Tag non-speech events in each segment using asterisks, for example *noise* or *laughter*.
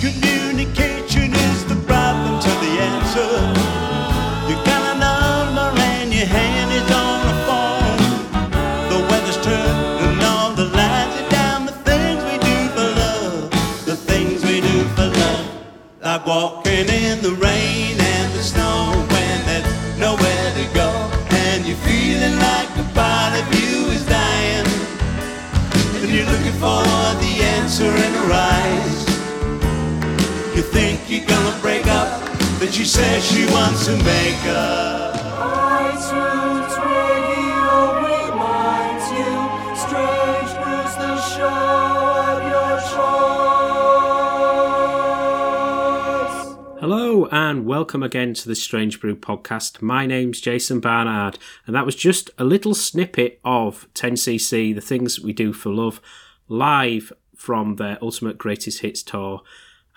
Communication up, but she says she wants to make up. iTunes Radio reminds you, Strange Brews the show of your choice. Hello and welcome again to the Strange Brew podcast. My name's Jason Barnard, and that was just a little snippet of 10cc, the things we do for love, live from their Ultimate Greatest Hits tour,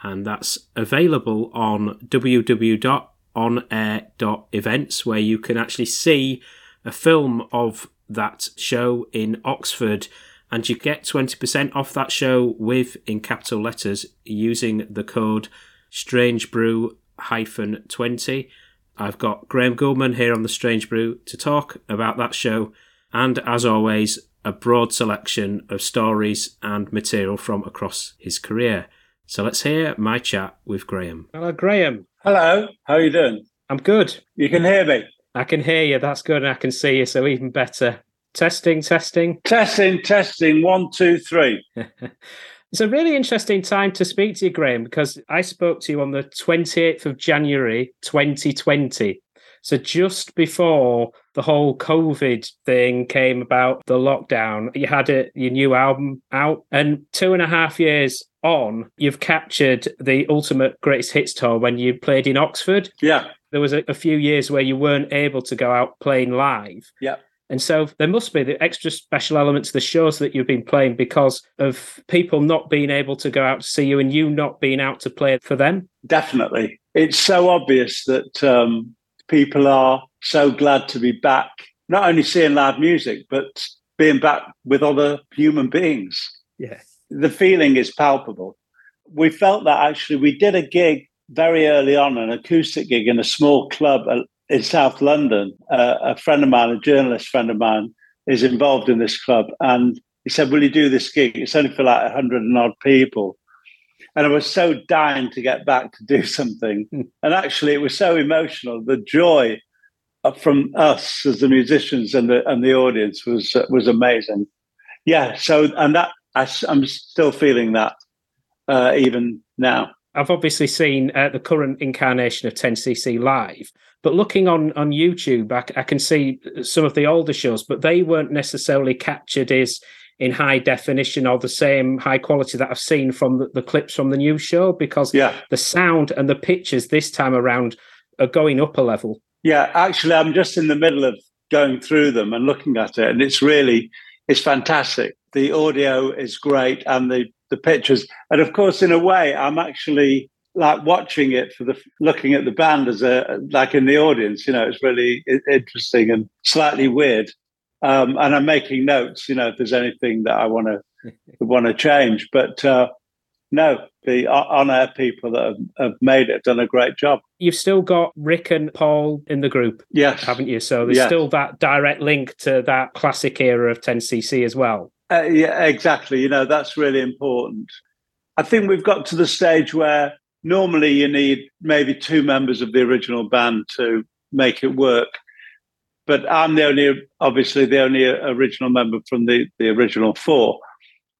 and that's available on www.onair.events, where you can actually see a film of that show in Oxford. And you get 20% off that show with, in capital letters, using the code Strange Brew hyphen 20. I've got Graham Gouldman here on the Strange Brew to talk about that show, and as always, a broad selection of stories and material from across his career. So let's hear my chat with Graham. Hello, Graham. Hello, how are you doing? I'm good. You can hear me. I can hear you. That's good. And I can see you. So even better. Testing, testing. Testing, testing, one, two, three. *laughs* It's a really interesting time to speak to you, Graham, because I spoke to you on the 28th of January 2020. So just before the whole COVID thing came about, the lockdown, you had a, your new album out, and two and a half years on, you've captured the ultimate greatest hits tour when you played in Oxford. Yeah, There was a, a few years where you weren't able to go out playing live. yeah. And so there must be the extra special elements of the shows that you've been playing because of people not being able to go out to see you and you not being out to play for them. Definitely. It's so obvious that um, people are so glad to be back, not only seeing live music, but being back with other human beings. Yeah. The feeling is palpable. We felt that actually we did a gig very early on, an acoustic gig in a small club uh, in South London. Uh, a friend of mine, a journalist friend of mine, is involved in this club. And he said, Will you do this gig? It's only for like 100 and odd people. And I was so dying to get back to do something. and actually, it was so emotional. The joy uh, from us as the musicians and the and the audience was uh, was amazing. Yeah. So and that I, am still feeling that uh, even now. I've obviously seen uh, the current incarnation of 10cc live, but looking on on YouTube, I can see some of the older shows, but they weren't necessarily captured as in high definition or the same high quality that I've seen from the, the clips from the new show because Yeah. the sound and the pictures this time around are going up a level. Yeah. Actually, I'm just in the middle of going through them and looking at it, and it's really it's fantastic. The audio is great, and the the pictures, and of course, in a way, I'm actually like watching it for the looking at the band as a like in the audience. You know, it's really interesting and slightly weird. Um, and I'm making notes. You know, if there's anything that I want to want to change, but uh, no, the on air people that have, have made it have done a great job. You've still got Rick and Paul in the group, Yes, haven't you? So there's Yeah. still that direct link to that classic era of 10cc as well. Uh, yeah, exactly. You know, that's really important. I think we've got to the stage where normally you need maybe two members of the original band to make it work. But I'm the only, obviously, the only original member from the, the original four.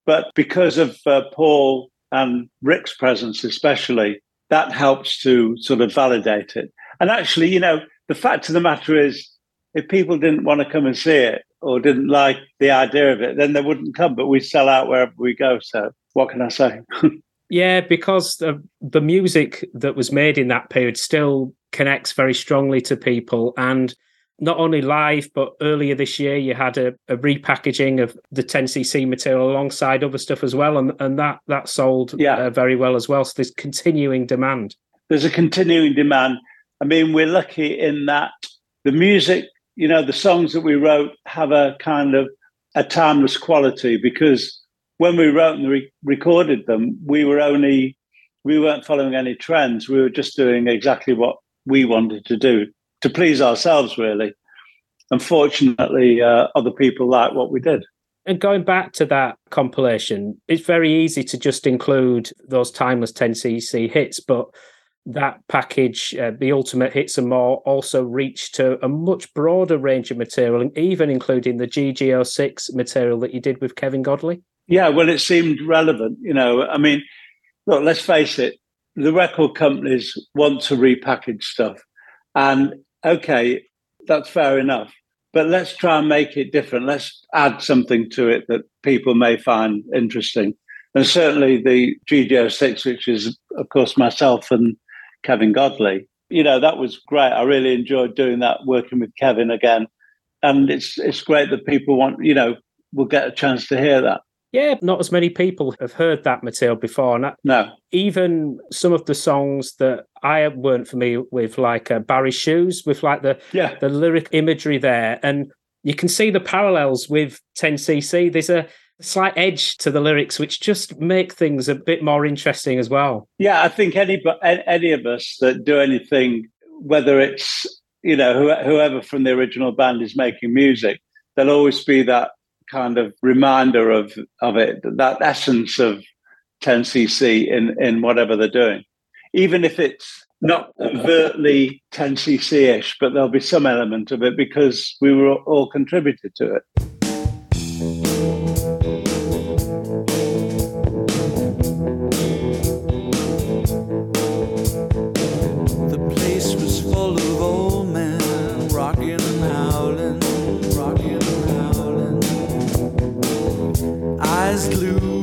But because of uh, Paul and Rick's presence, especially, that helps to sort of validate it. And actually, you know, the fact of the matter is, if people didn't want to come and see it or didn't like the idea of it, then they wouldn't come. But we sell out wherever we go. So what can I say? *laughs* Yeah, because the, the music that was made in that period still connects very strongly to people. And not only live, but earlier this year, you had a, a repackaging of the 10cc material alongside other stuff as well. And, and that, that sold Yeah. uh, very well as well. So there's continuing demand. There's a continuing demand. I mean, we're lucky in that the music, you know, the songs that we wrote have a kind of a timeless quality because when we wrote and re- recorded them, we were only we weren't following any trends. We were just doing exactly what we wanted to do to please ourselves, really. Unfortunately, uh, other people like what we did. And going back to that compilation, it's very easy to just include those timeless 10cc hits, but that package, uh, the Ultimate Hits and More, also reached to a much broader range of material, even including the GG06 material that you did with Kevin Godley. Yeah, well, it seemed relevant. You know, I mean, look, let's face it, the record companies want to repackage stuff. And okay, that's fair enough. But let's try and make it different. Let's add something to it that people may find interesting. And certainly the GG06, which is, of course, myself and Kevin Godley, you know, that was great. I really enjoyed doing that, working with Kevin again. And it's it's great that people want, you know, will get a chance to hear that. Yeah, not as many people have heard that material before. And No. even some of the songs that I weren't familiar with, like uh, Barry Shoes, with like the Yeah. the lyric imagery there, and you can see the parallels with 10cc. There's a slight edge to the lyrics, which just make things a bit more interesting as well. Yeah, I think any but any of us that do anything, whether it's you know whoever from the original band is making music, there'll always be that kind of reminder of of it, that essence of 10cc in in whatever they're doing, even if it's not overtly 10cc ish, but there'll be some element of it because we were all contributed to it. Eyes glued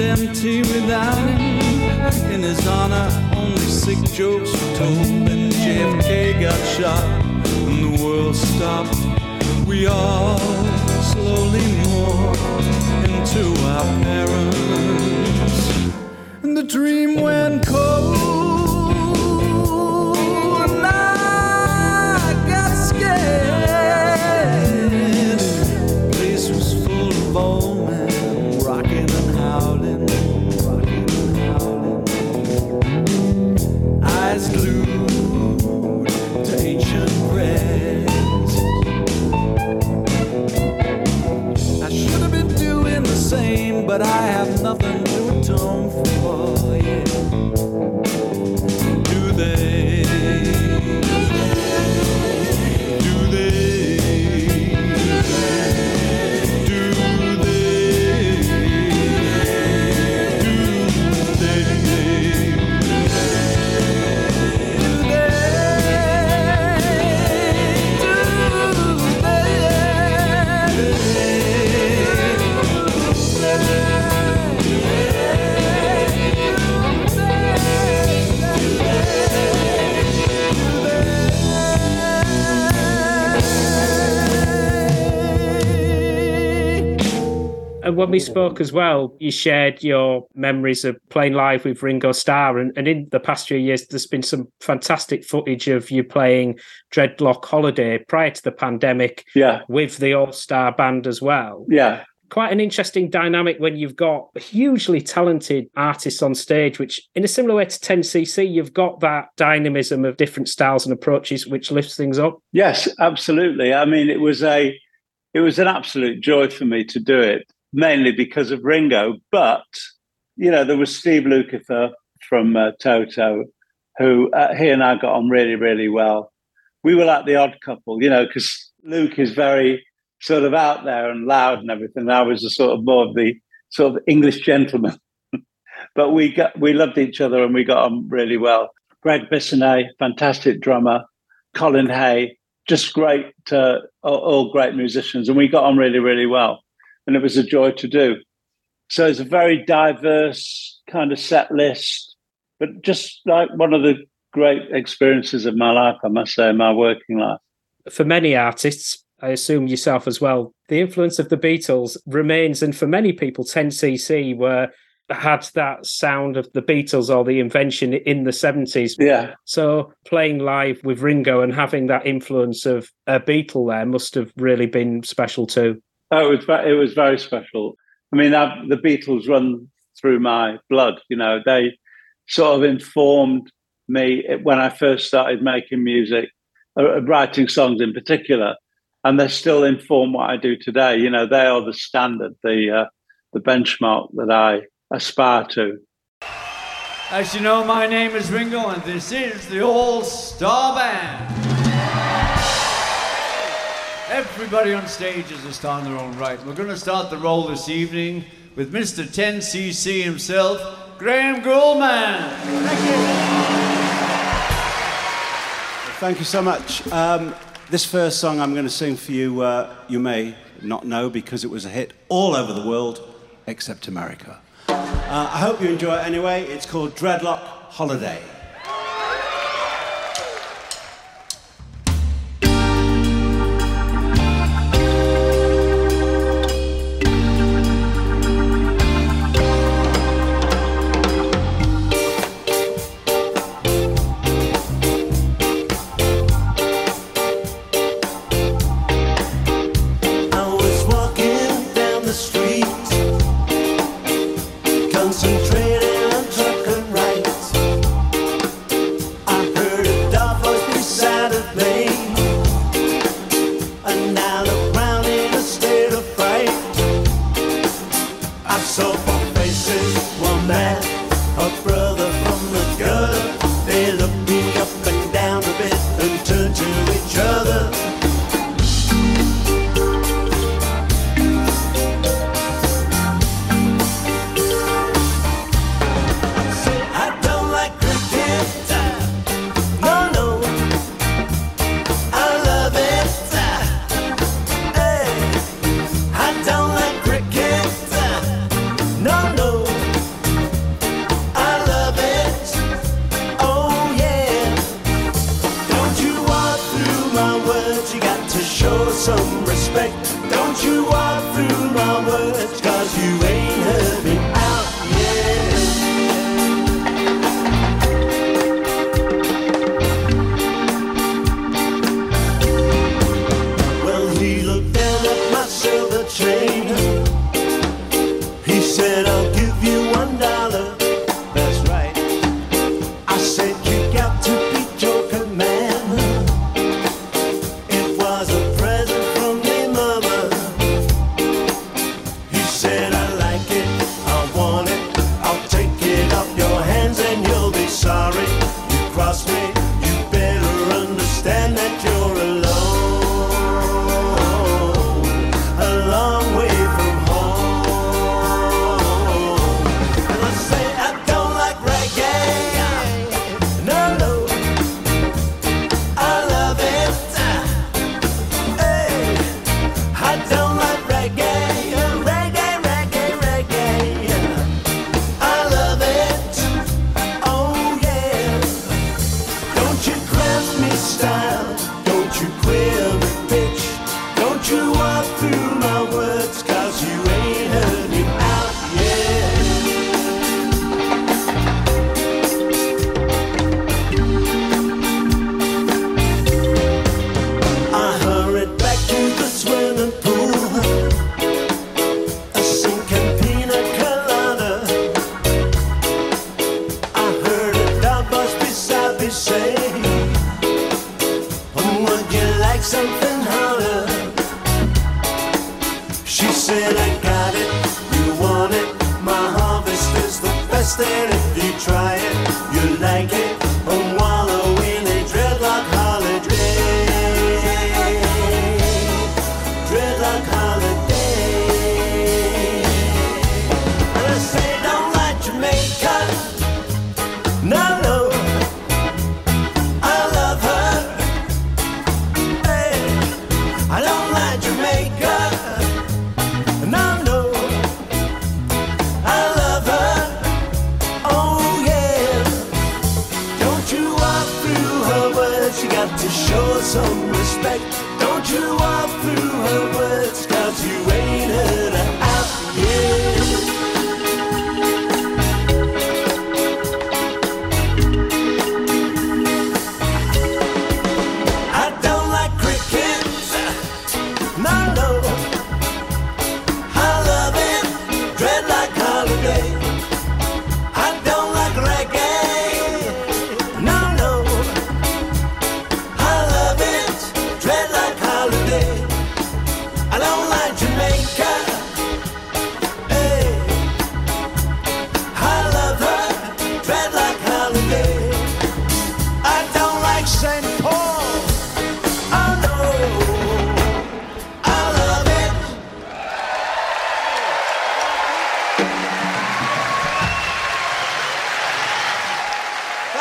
seemed empty without him. In his honor, only sick jokes were told, and JFK got shot, and the world stopped. We all slowly morphed into our parents, and the dream went cold. And when we spoke as well, you shared your memories of playing live with Ringo Starr. And, and in the past few years, there's been some fantastic footage of you playing Dreadlock Holiday prior to the pandemic Yeah, with the All Star Band as well. yeah, Quite an interesting dynamic when you've got hugely talented artists on stage, which, in a similar way to 10cc, you've got that dynamism of different styles and approaches, which lifts things up. yes, absolutely. I mean, it was a, it was an absolute joy for me to do it, mainly because of Ringo. But you know, there was Steve Lukather from uh, Toto, who uh, he and I got on really, really well. We were like the odd couple, you know, because Luke is very sort of out there and loud and everything. And I was a sort of more of the sort of English gentleman. *laughs* but we got we loved each other and we got on really well. Gregg Bissonette, fantastic drummer. Colin Hay, just great, uh, all great musicians, and we got on really, really well. And it was a joy to do. So it's a very diverse kind of set list, but just like one of the great experiences of my life, I must say, my working life. For many artists, I assume yourself as well, the influence of the Beatles remains, and for many people, 10cc were had that sound of the Beatles or the invention in the 70s. Yeah, So playing live with Ringo and having that influence of a Beatle there must have really been special too. Oh, it was ve- it was very special. I mean, the Beatles run through my blood. You know, they sort of informed me when I first started making music, uh, writing songs in particular, and they still inform what I do today. You know, they are the standard, the uh, the benchmark that I aspire to. As you know, my name is Ringo, and this is the All Star Band. Everybody on stage is a star in their own right. We're going to start the roll this evening with Mr. 10cc himself, Graham Gouldman. Thank you Thank you so much. Um, this first song I'm going to sing for you, uh, you may not know because it was a hit all over the world except America. Uh, I hope you enjoy it anyway. It's called Dreadlock Holiday.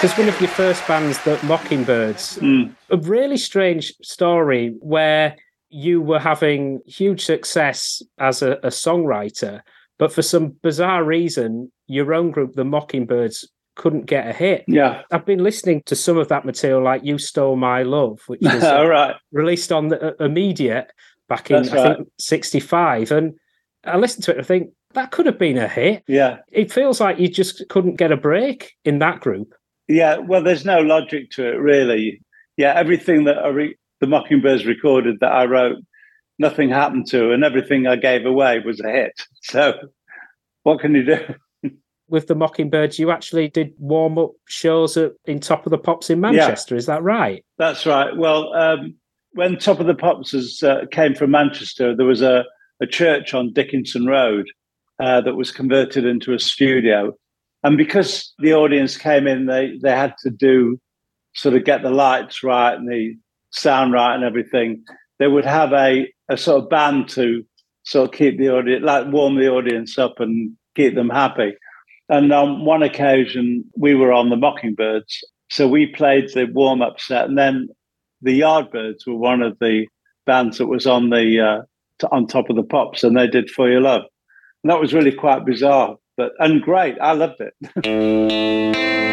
Because one of your first bands, the Mockingbirds, a really strange story where you were having huge success as a, a songwriter, but for some bizarre reason, your own group, the Mockingbirds, couldn't get a hit. Yeah. I've been listening to some of that material, like "You Stole My Love," which *laughs* was uh, All right. released on the uh, Immediate back in That's I right. think '65, and I listened to it. and I think that could have been a hit. Yeah. It feels like you just couldn't get a break in that group. Yeah. Well, there's no logic to it, really. Yeah. Everything that I re- the Mockingbirds recorded that I wrote, nothing happened to, and everything I gave away was a hit. *laughs* So, what can you do? With the Mockingbirds, you actually did warm up shows at, in Top of the Pops in Manchester. Is that right? That's right. Well, um, when Top of the Pops was, uh, came from Manchester, there was a, a church on Dickinson Road uh, that was converted into a studio. And because the audience came in, they, they had to do sort of get the lights right and the sound right and everything. They would have a, a sort of band to sort of keep the audience, like warm the audience up and keep them happy. And on one occasion, we were on the Mockingbirds. So we played the warm up set, and then the Yardbirds were one of the bands that was on the uh, t- on top of the pops, and they did "For Your Love." And that was really quite bizarre, but and great. I loved it. *laughs*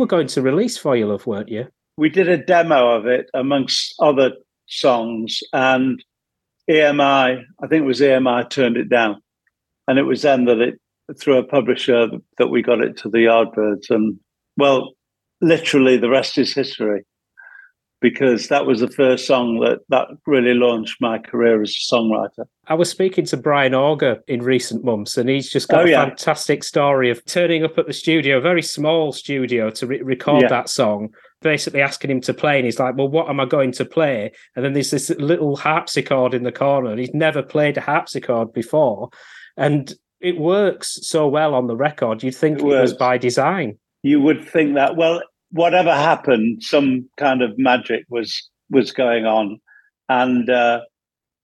were going to release For Your Love, weren't you? we did a demo of it amongst other songs, and EMI, I think it was EMI, turned it down, and it was then that it through a publisher that we got it to the Yardbirds, and well, literally the rest is history, because that was the first song that that really launched my career as a songwriter. I was speaking to Brian Auger in recent months, and he's just got Oh, a yeah. fantastic story of turning up at the studio, a very small studio, to re- record Yeah. that song. Basically, asking him to play, and he's like, "Well, what am I going to play?" And then there's this little harpsichord in the corner, and he's never played a harpsichord before, and it works so well on the record. You'd think It it, was by design. you would think that well whatever happened some kind of magic was was going on. And uh,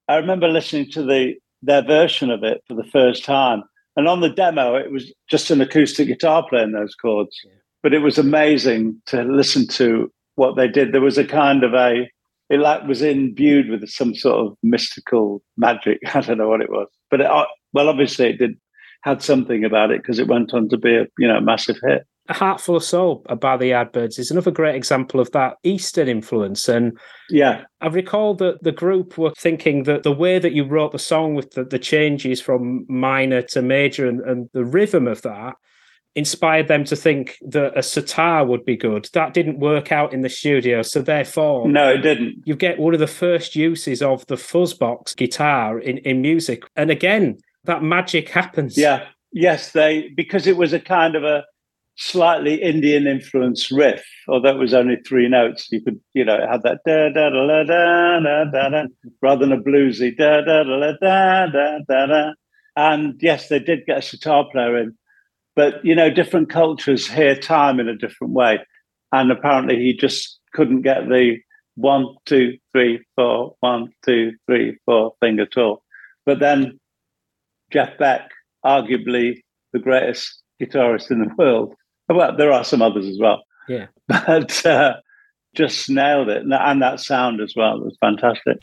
i remember listening to the their version of it for the first time. And on the demo it was just an acoustic guitar playing those chords. But it was amazing to listen to what they did. There was a kind of a it like was imbued with some sort of mystical magic. *laughs* I don't know what it was. But it, uh, well obviously it did had something about it because it went on to be a you know massive hit A Heart Full of Soul by the Yardbirds is another great example of that Eastern influence. And yeah I recall that the group were thinking that the way that you wrote the song with the, the changes from minor to major and, and the rhythm of that inspired them to think that a sitar would be good. That didn't work out in the studio. So therefore, no it didn't you get one of the first uses of the fuzzbox guitar in, in music. And again, that magic happens. Yeah. Yes, they because it was a kind of a slightly Indian-influenced riff, although it was only three notes. You could, you know, it had that da da da da da da da, da rather than a bluesy da da da da da da da. And yes, they did get a sitar player in, but you know, different cultures hear time in a different way, and apparently he just couldn't get the one two three four one two three four thing at all. But then Jeff Beck, arguably the greatest guitarist in the world, well, there are some others as well, Yeah. *laughs* but uh, just nailed it, and that- and that sound as well was fantastic.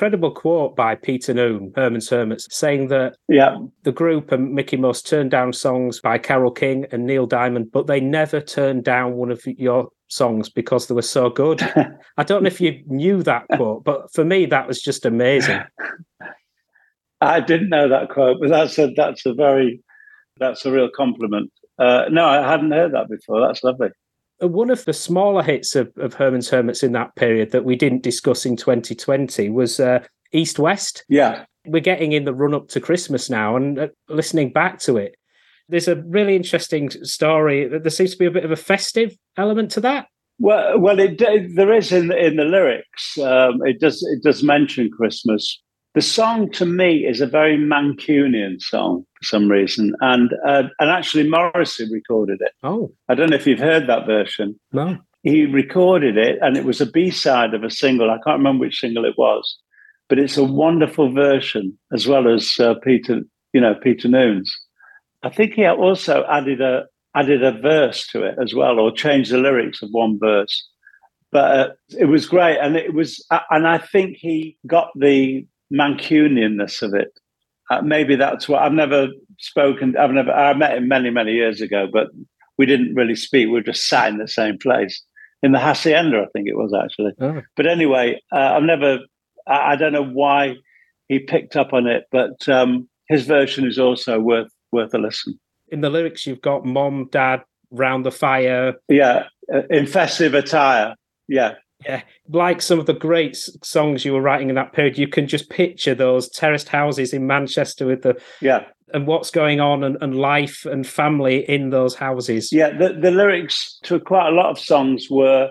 Incredible quote by Peter Noone, Herman's Hermits, saying that Yeah, the group and Mickey Most turned down songs by Carole King and Neil Diamond, but they never turned down one of your songs because they were so good. *laughs* I don't know if you knew that quote, but for me, that was just amazing. I didn't know that quote, but that's a that's a very that's a real compliment. Uh, no, I hadn't heard that before. That's lovely. Uh, One of the smaller hits of, of Herman's Hermits in that period that we didn't discuss in 2020 was uh, East West. Yeah, We're getting in the run up to Christmas now and uh, listening back to it. There's a really interesting story. There seems to be a bit of a festive element to that. Well, well, it, there is in the, in the lyrics. Um, it does it does mention Christmas. The song to me is a very Mancunian song for some reason, and uh, and actually Morrissey recorded it. Oh, I don't know if you've heard that version. no. He recorded it, and it was a B side of a single. I can't remember which single it was, but it's a wonderful version as well as uh, Peter, you know, Peter Noone's. I think he also added a added a verse to it as well, or changed the lyrics of one verse. But uh, it was great, and it was, uh, and I think he got the Mancunianness of it. Uh, maybe that's what I've never spoken. I've never. I met him many many years ago, but we didn't really speak. We were just sat in the same place in the Hacienda, I think it was actually. Oh. But anyway, uh, I've never. I, I don't know why he picked up on it, but um, his version is also worth worth a listen. In the lyrics, you've got mom, dad, round the fire. Yeah, uh, in festive attire. Yeah, Yeah, like some of the great songs you were writing in that period, you can just picture those terraced houses in Manchester with the yeah, and what's going on and, and life and family in those houses. yeah. The the lyrics to quite a lot of songs were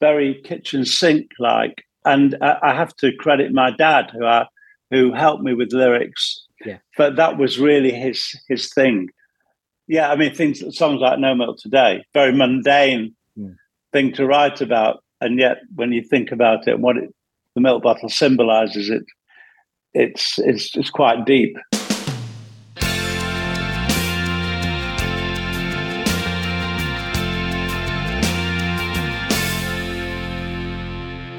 very kitchen sink like, and I, I have to credit my dad who I, who helped me with lyrics. Yeah. but that was really his his thing. Yeah, I mean things songs like No Milk Today, very mundane Hmm. thing to write about, and yet when you think about it, what it, the milk bottle symbolizes, it it's it's it's quite deep.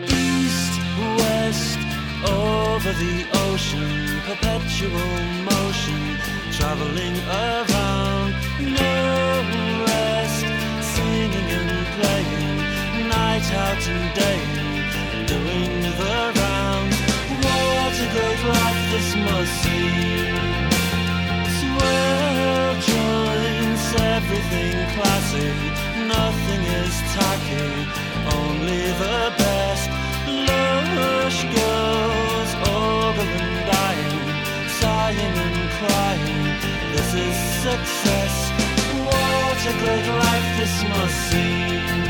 East, west, over the ocean, perpetual motion, traveling around, out and day, in, doing the rounds. What a great life this must seem. Swell joints, everything classy, nothing is tacky, only the best. Lush girls, ogle and dying, sighing and crying. This is success. What a great life this must seem.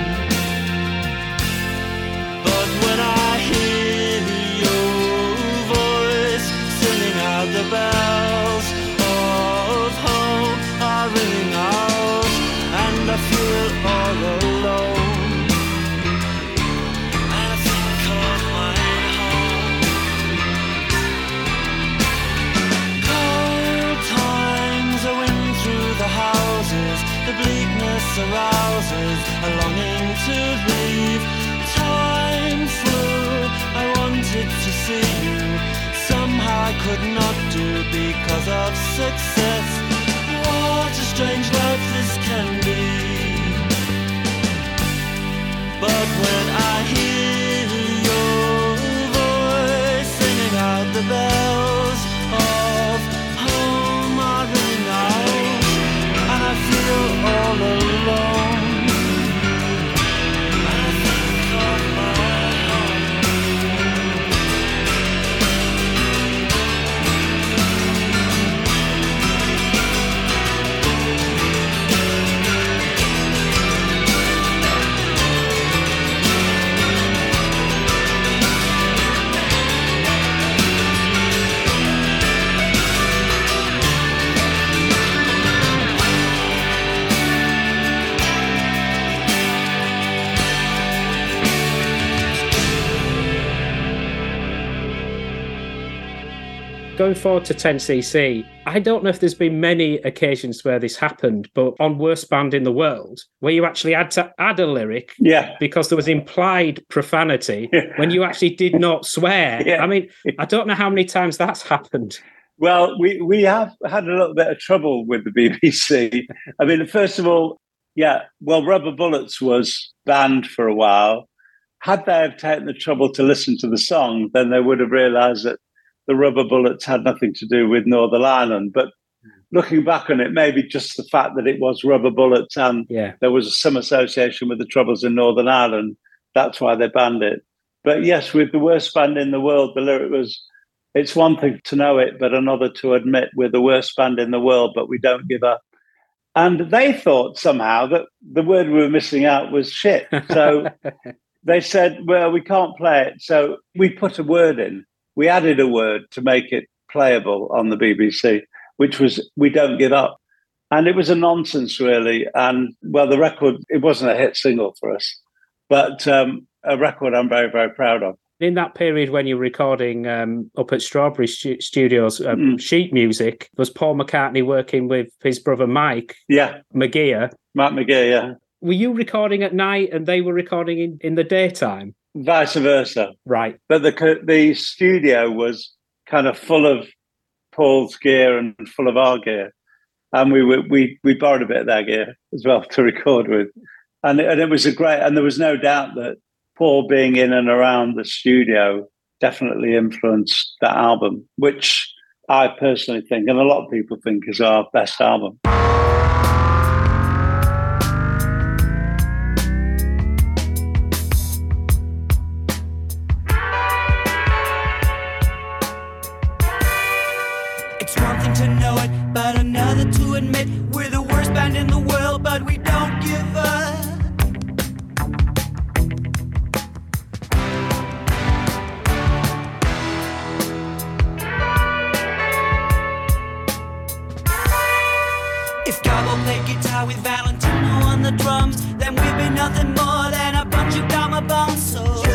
See. Somehow I could not do because of success. What a strange life this can be. But when I hear your voice singing out the bells Going forward to 10cc, I don't know if there's been many occasions where this happened, but on Worst Band in the World, where you actually had to add a lyric Yeah. because there was implied profanity *laughs* when you actually did not swear. *laughs* Yeah. I mean, I don't know how many times that's happened. Well, we, we have had a little bit of trouble with the BBC. I mean, first of all, yeah, well, Rubber Bullets was banned for a while. Had they have taken the trouble to listen to the song, then they would have realised that the Rubber Bullets had nothing to do with Northern Ireland. But looking back on it, maybe just the fact that it was Rubber Bullets and Yeah. there was some association with the Troubles in Northern Ireland, that's why they banned it. But yes, with the worst band in the world, the lyric was it's one thing to know it, but another to admit we're the worst band in the world, but we don't give up. And they thought somehow that the word we were missing out was shit. So *laughs* they said, well, we can't play it. So we put a word in. We added a word to make it playable on the BBC, which was we don't give up. And it was a nonsense, really. And well, the record, it wasn't a hit single for us, but um, a record I'm very, very proud of. In that period when you were recording um, up at Strawberry stu- Studios, um, Mm. sheet music, was Paul McCartney working with his brother Mike Yeah, McGear. Matt McGear, yeah. Were you recording at night and they were recording in, in the daytime? Vice versa. Right. but the the studio was kind of full of Paul's gear and full of our gear, and we were we we borrowed a bit of their gear as well to record with, and it, and it was a great and there was no doubt that Paul being in and around the studio definitely influenced that album, which I personally think and a lot of people think is our best album. Admit we're the worst band in the world, but we don't give up. If Garbo played guitar with Valentino on the drums, then we'd be nothing more than a bunch of gamma bums. So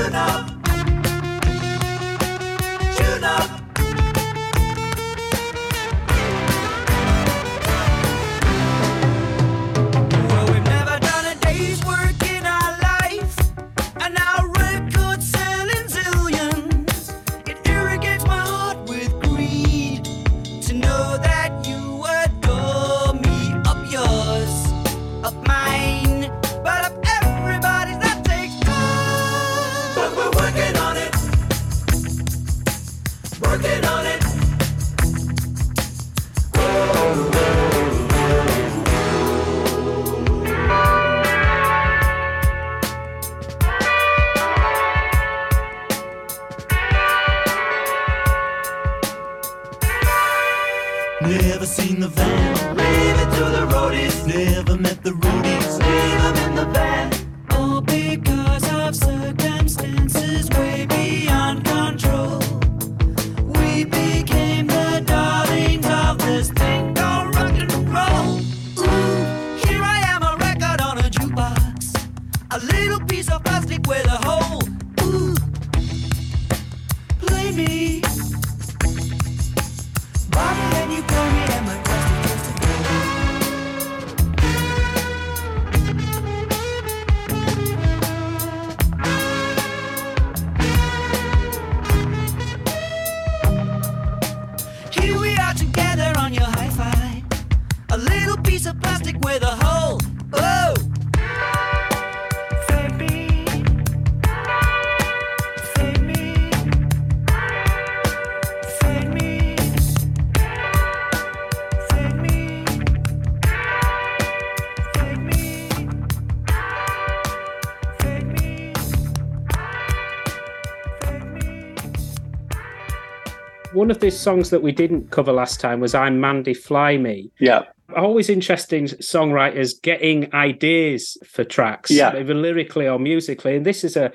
One of the songs that we didn't cover last time was I'm Mandy Fly Me. Yeah, Always interesting songwriters getting ideas for tracks, Yeah. either lyrically or musically. And this is a,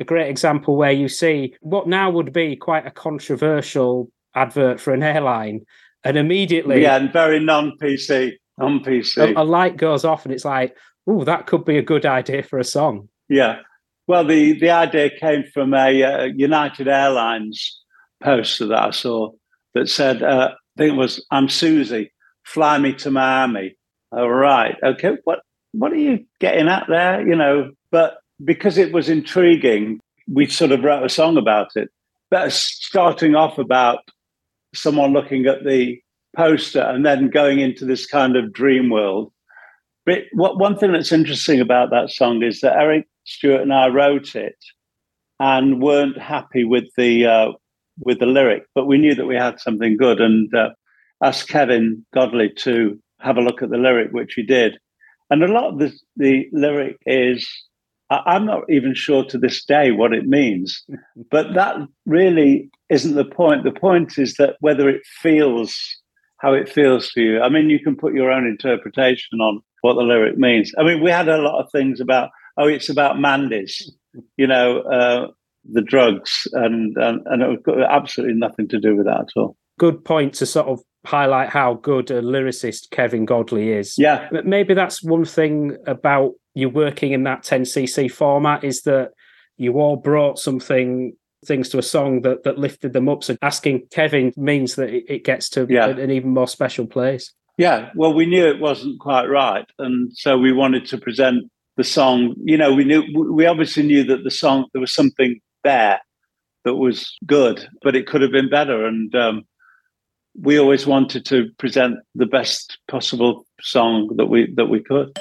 a great example where you see what now would be quite a controversial advert for an airline. And immediately yeah, and very non-PC, non-PC. a, a light goes off and it's like, oh, that could be a good idea for a song. Yeah. Well, the, the idea came from a uh, United Airlines poster that I saw that said, uh, I think it was I'm Susie, fly me to Miami. All right, okay, what what are you getting at there? You know, but because it was intriguing, we sort of wrote a song about it. But starting off about someone looking at the poster and then going into this kind of dream world. But what one thing that's interesting about that song is that Eric Stewart and I wrote it and weren't happy with the uh, with the lyric, but we knew that we had something good and uh, asked Kevin Godley to have a look at the lyric, which he did. And a lot of the, the lyric is, I- I'm not even sure to this day what it means, *laughs* but that really isn't the point. The point is that whether it feels how it feels to you. I mean, you can put your own interpretation on what the lyric means. I mean, we had a lot of things about, oh, it's about Mandy's, *laughs* you know, uh, the drugs, and, and and it got absolutely nothing to do with that at all. Good point to sort of highlight how good a lyricist Kevin Godley is. Yeah, But maybe that's one thing about you working in that 10cc format is that you all brought something things to a song that that lifted them up so asking kevin means that it, gets to Yeah. an even more special place Yeah, well, we knew it wasn't quite right, and so we wanted to present the song. You know, we knew we obviously knew that the song there was something there that was good, but it could have been better, and um, we always wanted to present the best possible song that we that we could.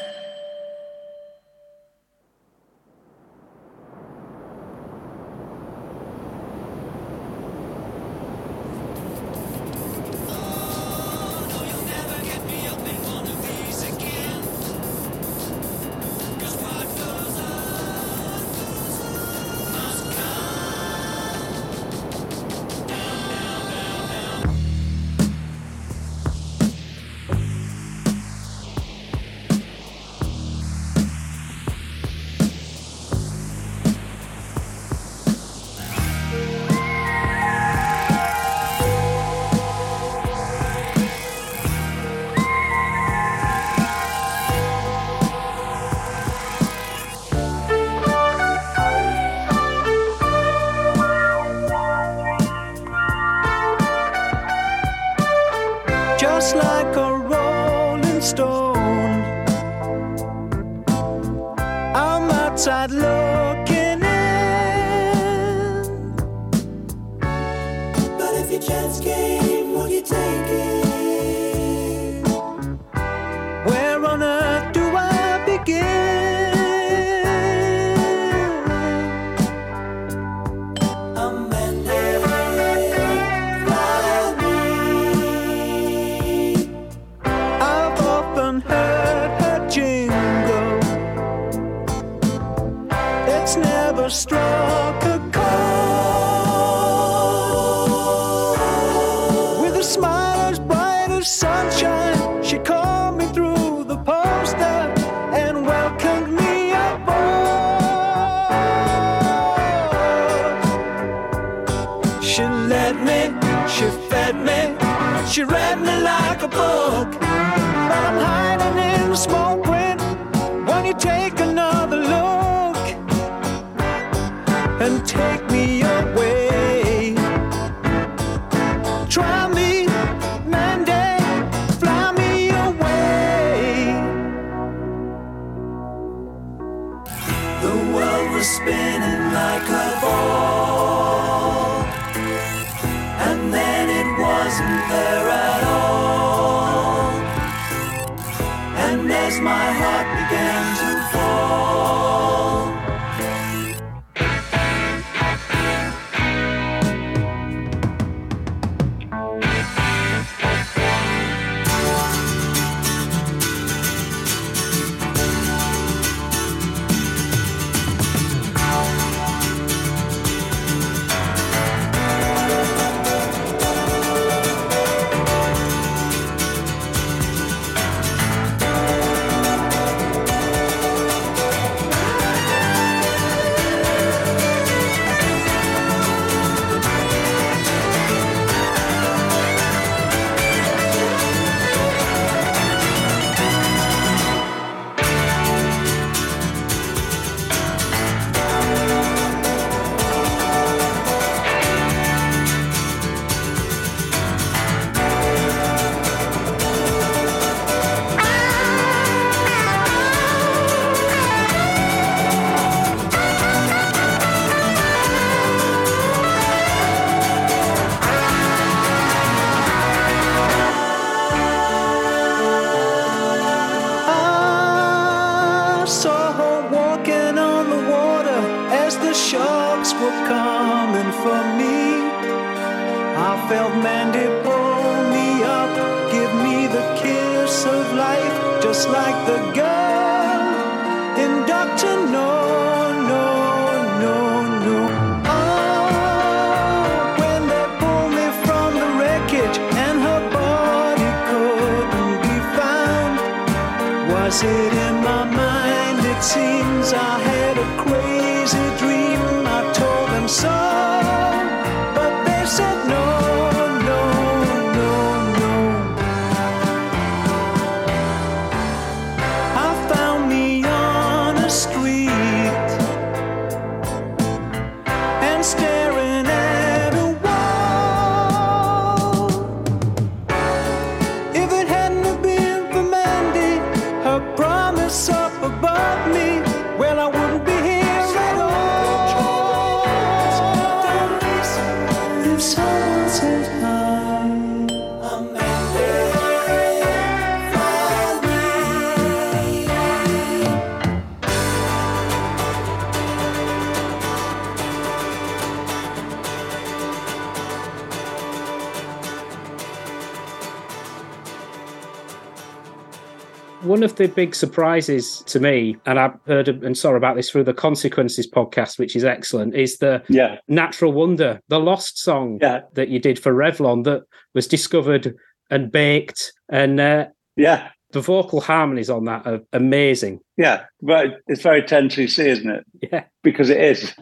One of the big surprises to me, and I've heard and saw about this through the Consequences podcast, which is excellent, is the Yeah, Natural Wonder, the Lost song yeah, that you did for Revlon that was discovered and baked. And uh, yeah, the vocal harmonies on that are amazing. yeah. But it's very 10cc, isn't it? Yeah. because it is.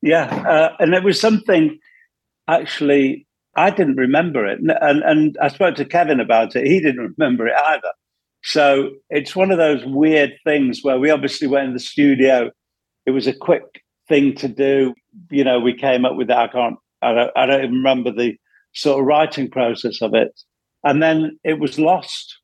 Yeah, uh, and it was something actually I didn't remember it, and, and and I spoke to Kevin about it. He didn't remember it either. So it's one of those weird things where we obviously went in the studio. It was a quick thing to do. You know, we came up with that. I can't. I don't. I don't even remember the sort of writing process of it, and then it was lost.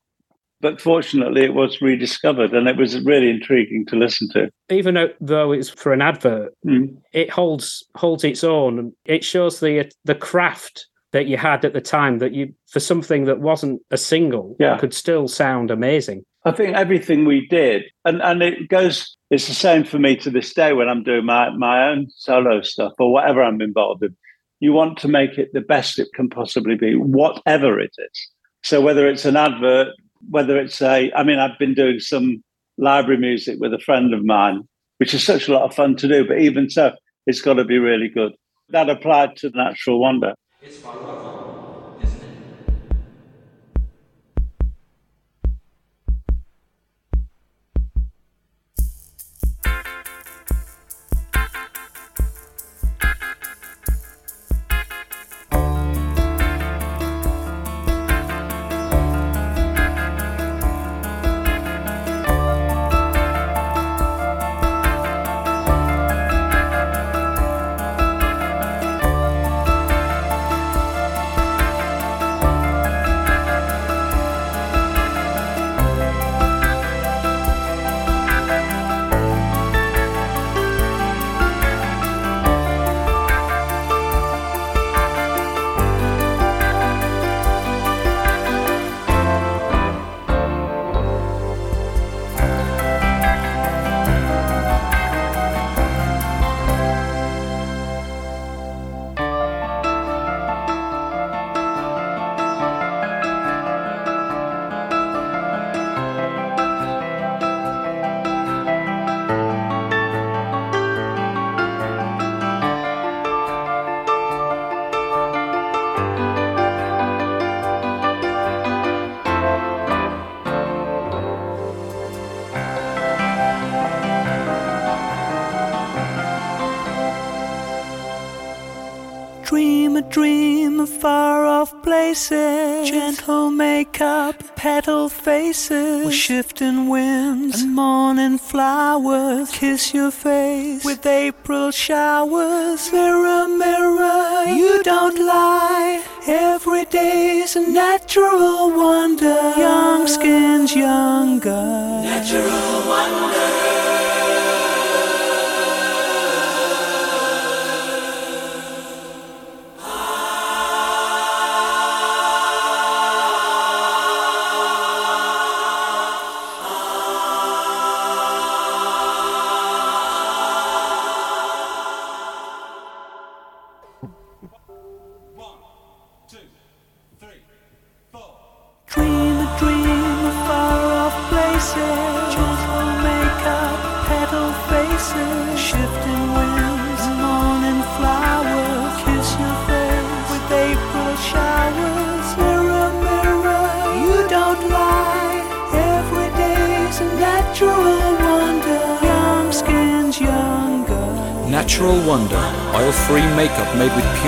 But fortunately, it was rediscovered, and it was really intriguing to listen to. Even though, it's for an advert, Mm. it holds holds its own. It shows the the craft that you had at the time that you for something that wasn't a single Yeah. could still sound amazing. I think everything we did, and, and it goes, it's the same for me to this day when I'm doing my, my own solo stuff or whatever I'm involved in. You want to make it the best it can possibly be, whatever it is. So whether it's an advert, whether it's a, I mean, I've been doing some library music with a friend of mine, which is such a lot of fun to do, but even so, it's got to be really good. That applied to Natural Wonder. Dream far off places. Gentle makeup, petal faces. With shifting winds and morning flowers. Kiss your face with April showers. Mirror, mirror, you don't lie. Every day's a natural wonder. Young skins younger. Natural two.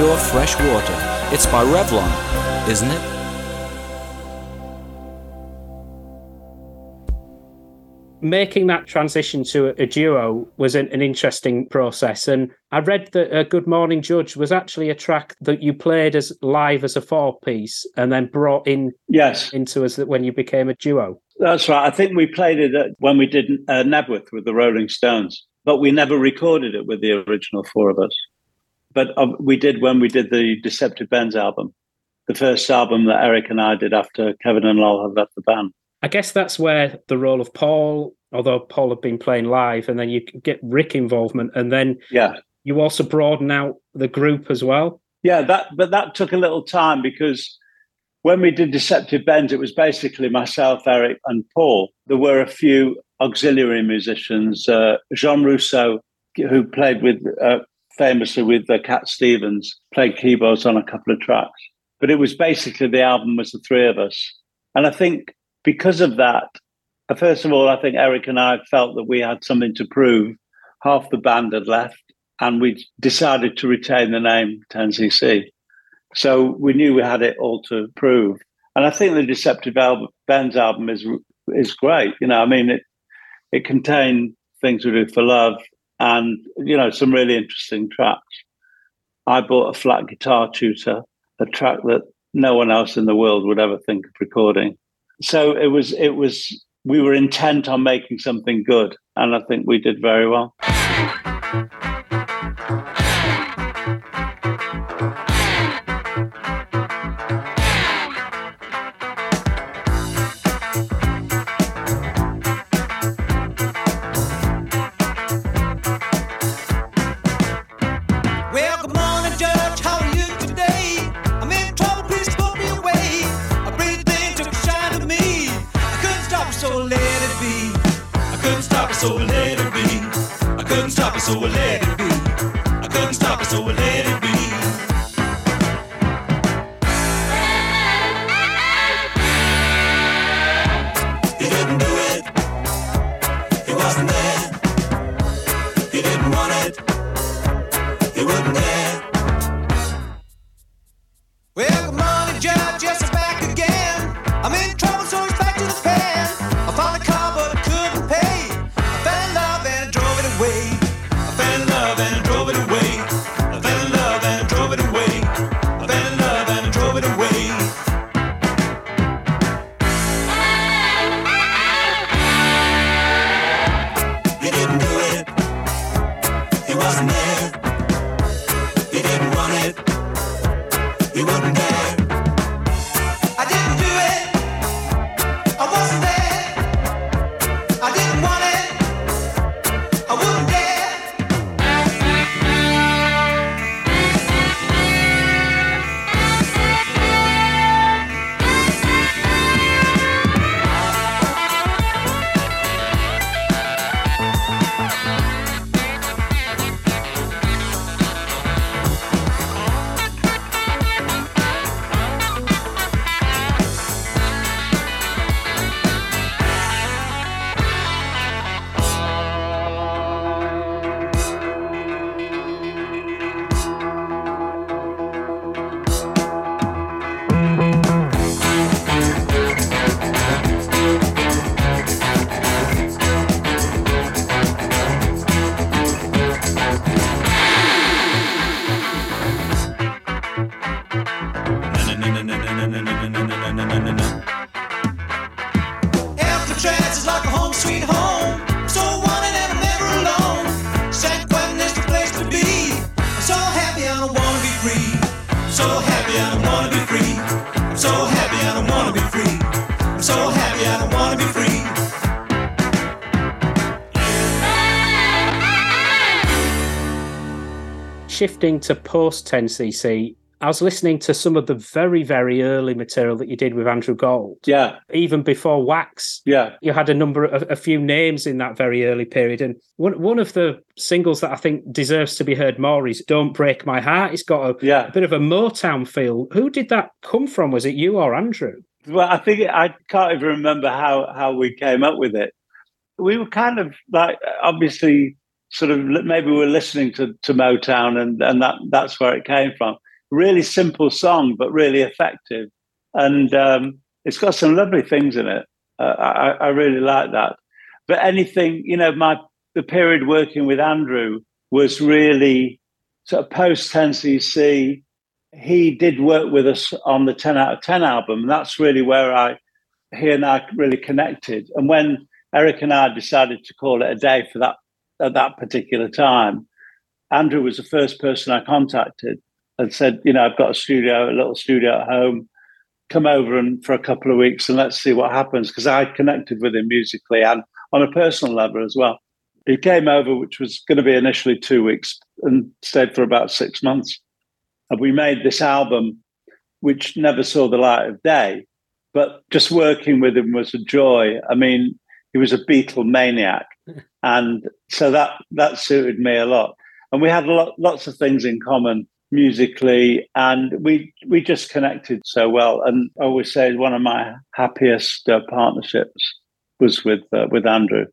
Pure fresh water. It's by Revlon, isn't it? making that transition to a, a duo was an, an interesting process. And I read that uh, Good Morning Judge was actually a track that you played as live as a four piece and then brought in Yes, into us when you became a duo. that's right. I think we played it at, when we did uh, Knebworth with the Rolling Stones, but we never recorded it with the original four of us. But we did when we did the Deceptive Bends album, the first album that Eric and I did after Kevin and Lol had left the band. I guess that's where the role of Paul, although Paul had been playing live, and then you get Rick involvement, and then Yeah. you also broaden out the group as well. Yeah, that but that took a little time because when we did Deceptive Bends, it was basically myself, Eric, and Paul. There were a few auxiliary musicians. Uh, Jean Roussel, who played with uh, famously with uh, Cat Stevens, played keyboards on a couple of tracks. But it was basically the album was the three of us, and I think because of that, uh, first of all, I think Eric and I felt that we had something to prove. Half the band had left, and we decided to retain the name 10cc. So we knew we had it all to prove. And I think the Deceptive album, Bends album is is great. You know, I mean, it it contained things we do for love, and you know, some really interesting tracks. I bought a flat guitar tutor, a track that no one else in the world would ever think of recording. So it was it was we were intent on making something good, and I think we did very well. He Shifting to post 10cc, I was listening to some of the very, very early material that you did with Andrew Gold. Yeah, Even before Wax, yeah. you had a number of a few names in that very early period. And one one of the singles that I think deserves to be heard more is Don't Break My Heart. It's got a, Yeah. a bit of a Motown feel. Who did that come from? Was it you or Andrew? Well, I think I can't even remember how how we came up with it. We were kind of like obviously sort of maybe we were listening to, to Motown and and that that's where it came from. Really simple song, but really effective, and um, it's got some lovely things in it. Uh, I, I really like that. But anything, you know, my the period working with Andrew was really sort of post 10cc he did work with us on the 10 out of 10 album. And that's really where I, he and I really connected. And when Eric and I decided to call it a day for that, at that particular time, Andrew was the first person I contacted and said, you know, I've got a studio, a little studio at home. Come over and for a couple of weeks and let's see what happens. Because I connected with him musically and on a personal level as well. He came over, which was going to be initially two weeks, and stayed for about six months and we made this album which never saw the light of day but just working with him was a joy i mean he was a beatle maniac and so that that suited me a lot. And we had a lot, lots of things in common musically and we we just connected so well. And i always say one of my happiest uh, partnerships was with uh, with andrew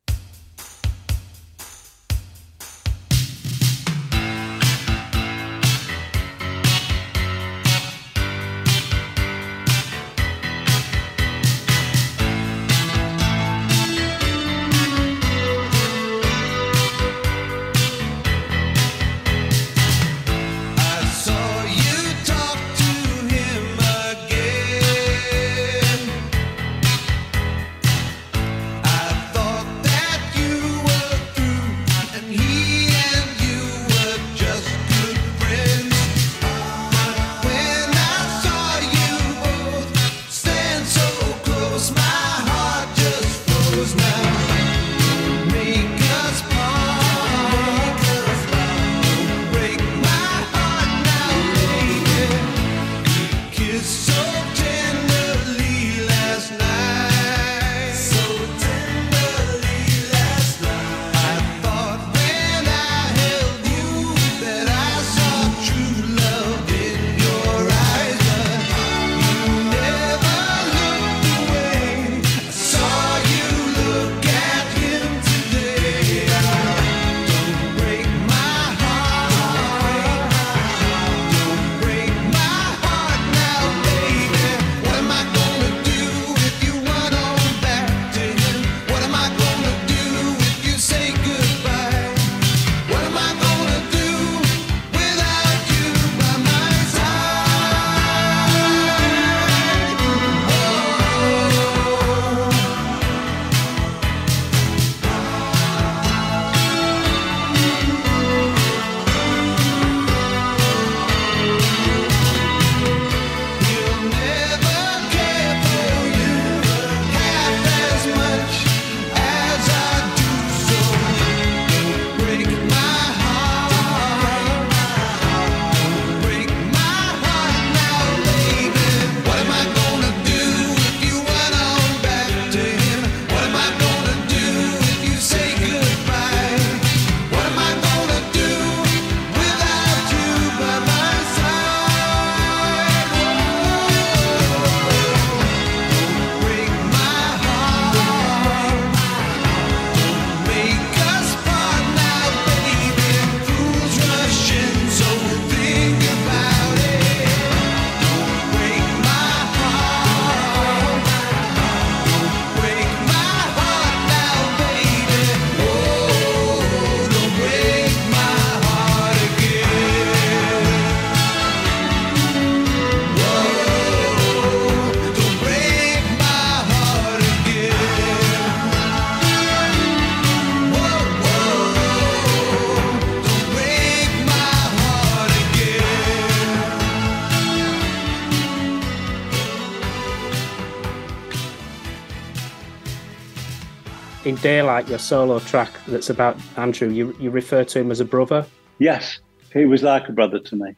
Daylight, your solo track that's about Andrew, you, you refer to him as a brother. Yes, he was like a brother to me.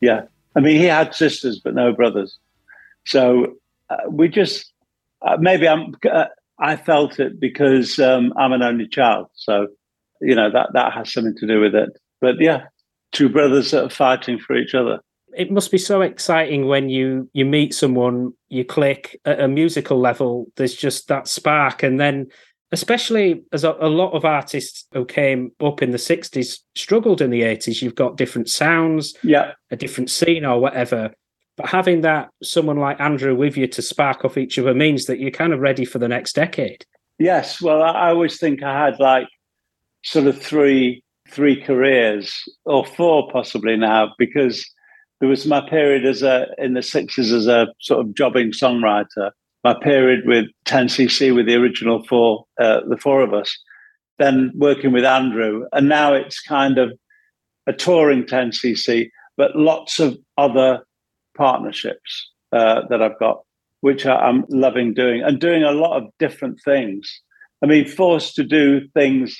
Yeah, I mean, he had sisters but no brothers, so uh, we just uh, maybe I'm. Uh, I felt it because um, I'm an only child, so you know that that has something to do with it. But yeah, two brothers that are fighting for each other. It must be so exciting when you you meet someone, you click at a musical level. There's just that spark, and then especially as a, a lot of artists who came up in the 60s struggled in the 80s you've got different sounds Yeah, a different scene or whatever. But having that someone like andrew with you to spark off each other means that you're kind of ready for the next decade. Yes, well, I I always think I had like sort of three three careers or four possibly now because there was my period as a in the sixties as a sort of jobbing songwriter, my period with 10cc with the original four, uh, the four of us, then working with Andrew, and now it's kind of a touring 10cc, but lots of other partnerships uh, that I've got, which I'm loving doing and doing a lot of different things. I mean, forced to do things,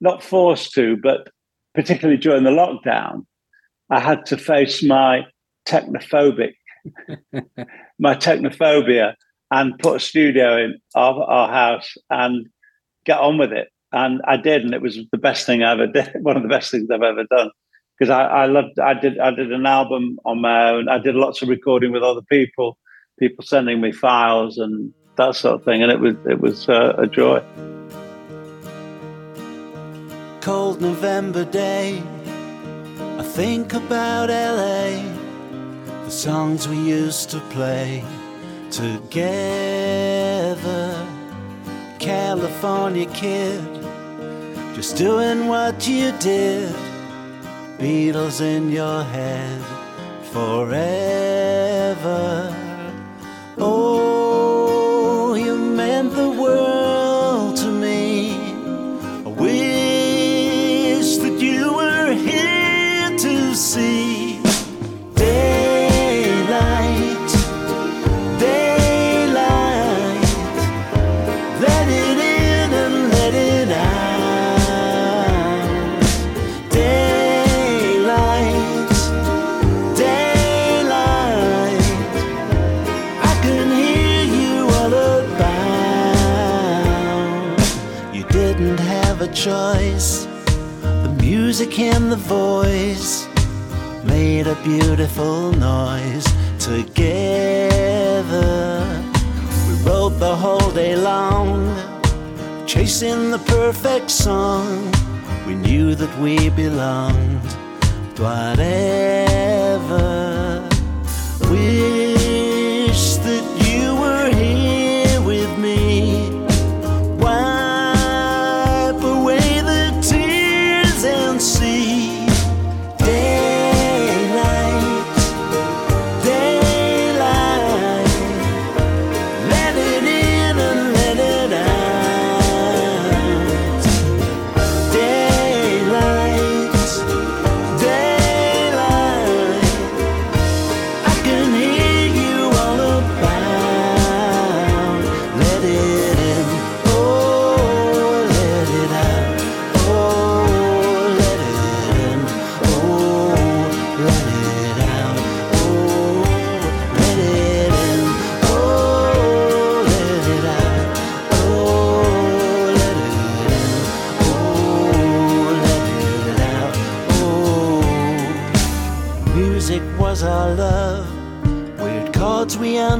not forced to, but particularly during the lockdown, I had to face my technophobic, *laughs* my technophobia, and put a studio in our, our house and get on with it. And I did, and it was the best thing I ever *laughs* did. One of the best things I've ever done because I, I loved. I did. I did an album on my own. I did lots of recording with other people, people sending me files and that sort of thing, and it was it was uh, a joy. cold November day. I think about LA, the songs we used to play together. California kid, just doing what you did. Beatles in your head forever. Oh, you meant the didn't have a choice. The music and the voice made a beautiful noise together. We wrote the whole day long, chasing the perfect song. We knew that we belonged, to whatever. Wish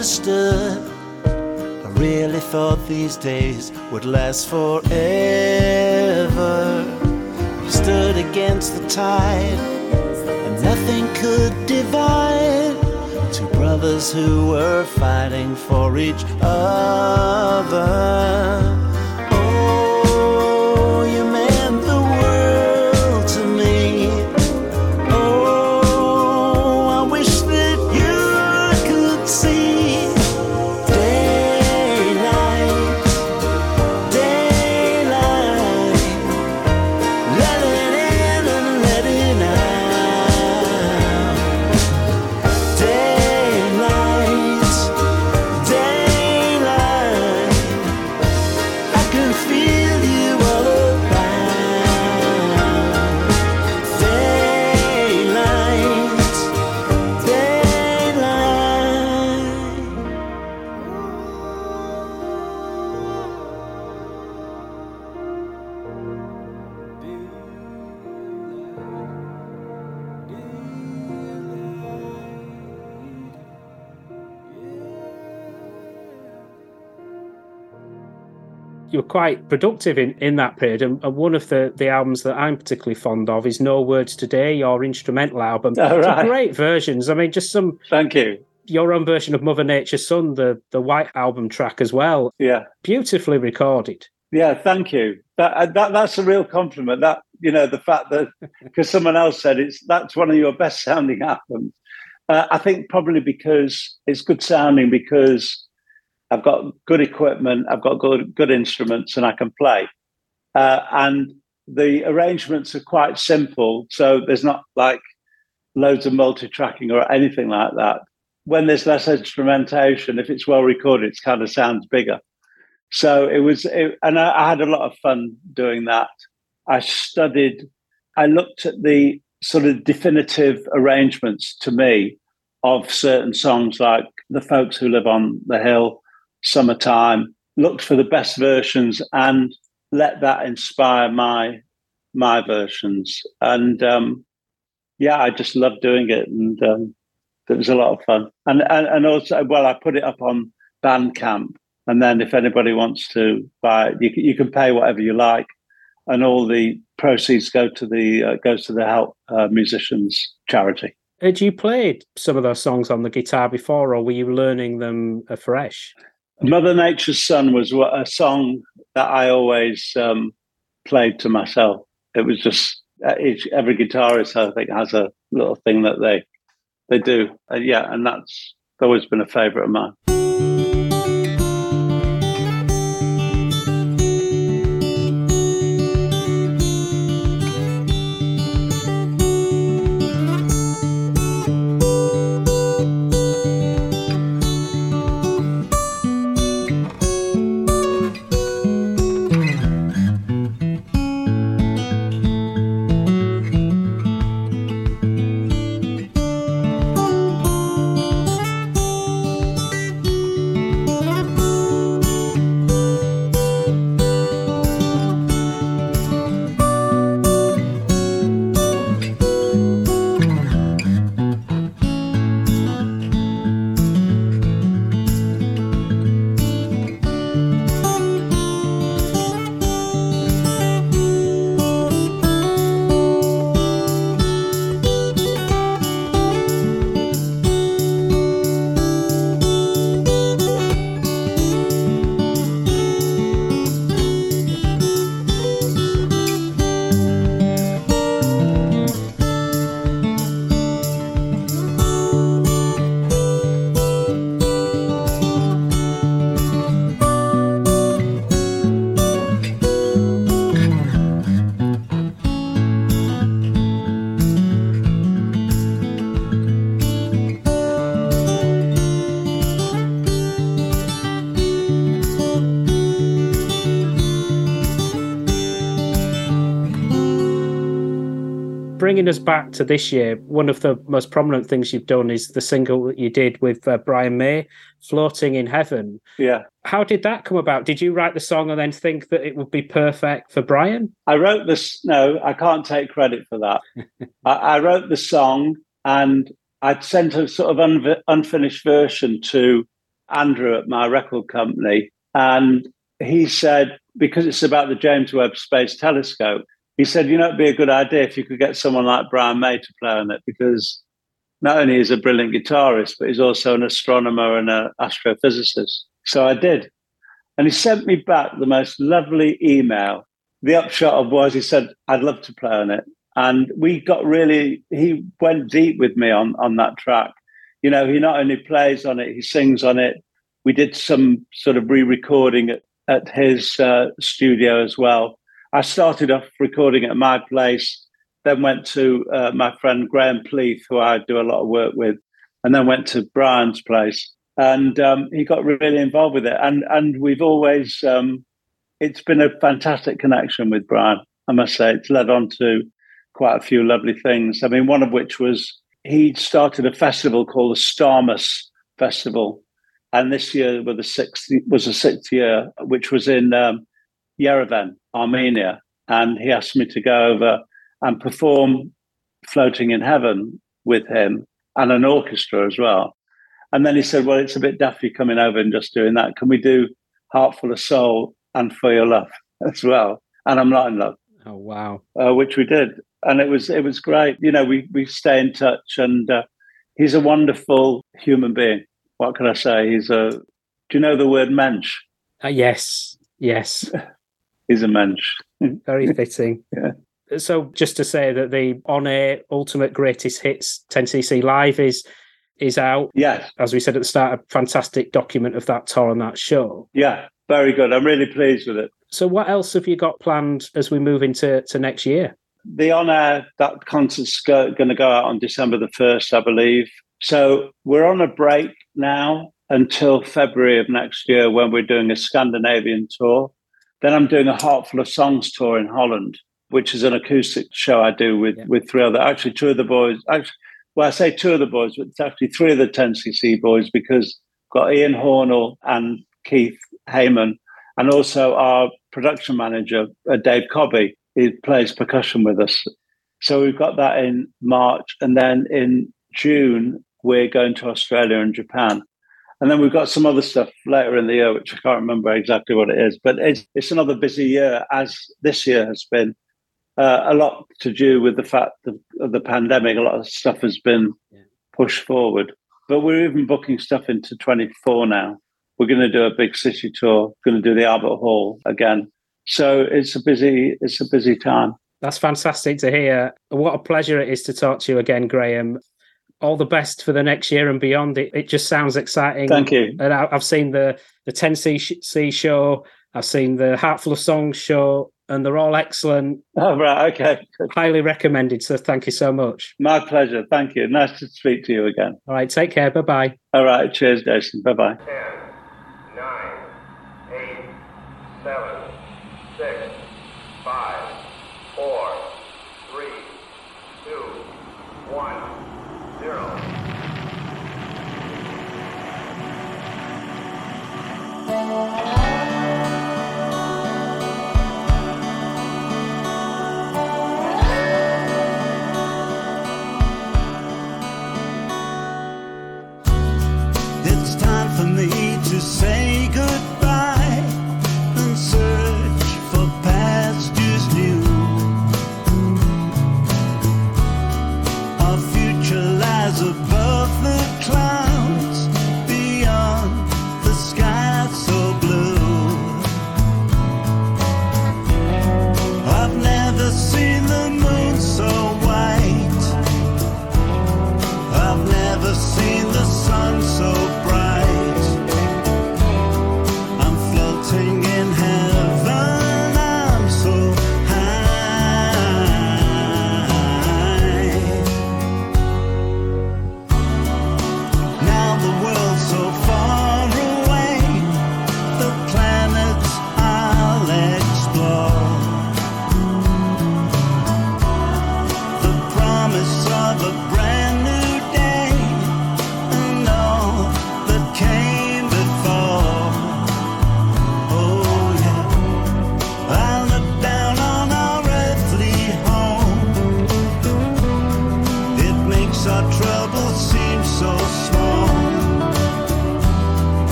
understood. I really thought these days would last forever. We stood against the tide, and nothing could divide two brothers who were fighting for each other. Were quite productive in, in that period. And, and one of the, the albums that I'm particularly fond of is No Words Today, your instrumental album. Oh, right. great versions. I mean, just some Thank you. your own version of Mother Nature's Son, the the White album track as well. Yeah. Beautifully recorded. Yeah, thank you. That, uh, that that's a real compliment. That you know the fact that because someone else said it's that's one of your best sounding albums. Uh, I think probably because it's good sounding because I've got good equipment, I've got good good instruments, and I can play. Uh, and the arrangements are quite simple, so there's not like loads of multi-tracking or anything like that. When there's less instrumentation, if it's well recorded, it kind of sounds bigger. So it was, it, and I, I had a lot of fun doing that. I studied, I looked at the sort of definitive arrangements to me of certain songs like The Folks Who Live on the Hill, Summertime, looked for the best versions and let that inspire my my versions. And um, yeah, I just loved doing it. And um, it was a lot of fun. And, and and also, well, I put it up on Bandcamp, and then if anybody wants to buy it, you can, you can pay whatever you like, and all the proceeds go to the uh, goes to the Help uh, Musicians charity. Had you played some of those songs on the guitar before, or were you learning them afresh? Mother Nature's Son was a song that I always um, played to myself. It was just uh, each, every guitarist, I think, has a little thing that they they do. Uh, yeah, and that's always been a favourite of mine. Bringing us back to this year, one of the most prominent things you've done is the single that you did with uh, Brian May, "Floating in Heaven." Yeah. How did that come about? Did you write the song and then think that it would be perfect for Brian? I wrote this. No, I can't take credit for that. *laughs* I, I wrote the song and I'd sent a sort of unv unfinished version to Andrew at my record company. And he said, because it's about the James Webb Space Telescope, he said, you know, it'd be a good idea if you could get someone like Brian May to play on it because not only is a brilliant guitarist, but he's also an astronomer and an astrophysicist. So I did. And he sent me back the most lovely email. The upshot of was he said, I'd love to play on it. And we got really, he went deep with me on, on that track. You know, he not only plays on it, he sings on it. We did some sort of re recording at, at his uh, studio as well. I started off recording at my place, then went to uh, my friend Graham Pleeth, who I do a lot of work with, and then went to Brian's place. And um, he got really involved with it. And and we've always, um, it's been a fantastic connection with Brian. I must say, it's led on to quite a few lovely things. I mean, one of which was he started a festival called the Starmus Festival, and this year was the sixth was the sixth year, which was in um, Yerevan, Armenia, and he asked me to go over and perform "Floating in Heaven" with him and an orchestra as well. And then he said, "Well, it's a bit daffy coming over and just doing that. Can we do Heart Full of Soul and for your love *laughs* as well. And I'm not in love, Oh wow. uh, which we did, and it was it was great. You know, we we stay in touch, and uh, he's a wonderful human being. What can I say? He's a. Do you know the word mensch? Uh, yes, yes, *laughs* He's a mensch. *laughs* very fitting. *laughs* Yeah. So just to say that the on air ultimate greatest hits 10cc live is is out. Yes, As we said at the start, a fantastic document of that tour and that show. yeah, very good. I'm really pleased with it. So what else have you got planned as we move into to next year? the on air that concert's going to go out on December the first, I believe. So we're on a break now until February of next year when we're doing a Scandinavian tour. Then I'm doing a Heart Full of Songs tour in Holland, which is an acoustic show I do with Yeah. with three other actually two of the boys. Actually, well, I say two of the boys, but it's actually three of the 10cc boys because I've got Iain Hornal and Keith Hayman, and also our production manager, uh, Dave Cobby. He plays percussion with us. So we've got that in March. And then in June, we're going to Australia and Japan. And then we've got some other stuff later in the year, which I can't remember exactly what it is. But it's, it's another busy year, as this year has been. Uh, a lot to do with the fact of, the pandemic. A lot of stuff has been pushed forward. But we're even booking stuff into 24 now. We're going to do a big city tour. Going to do the Albert Hall again. So it's a busy it's a busy time. That's fantastic to hear. What a pleasure it is to talk to you again, Graham. All the best for the next year and beyond. It, it just sounds exciting. Thank you. And I, I've seen the the 10cc show. I've seen the Heart Full of Songs show, and they're all excellent. Oh, right. Okay. *laughs* Highly recommended. So thank you so much. My pleasure. Thank you. Nice to speak to you again. All right, take care. Bye bye. All right. Cheers, Jason. Bye bye.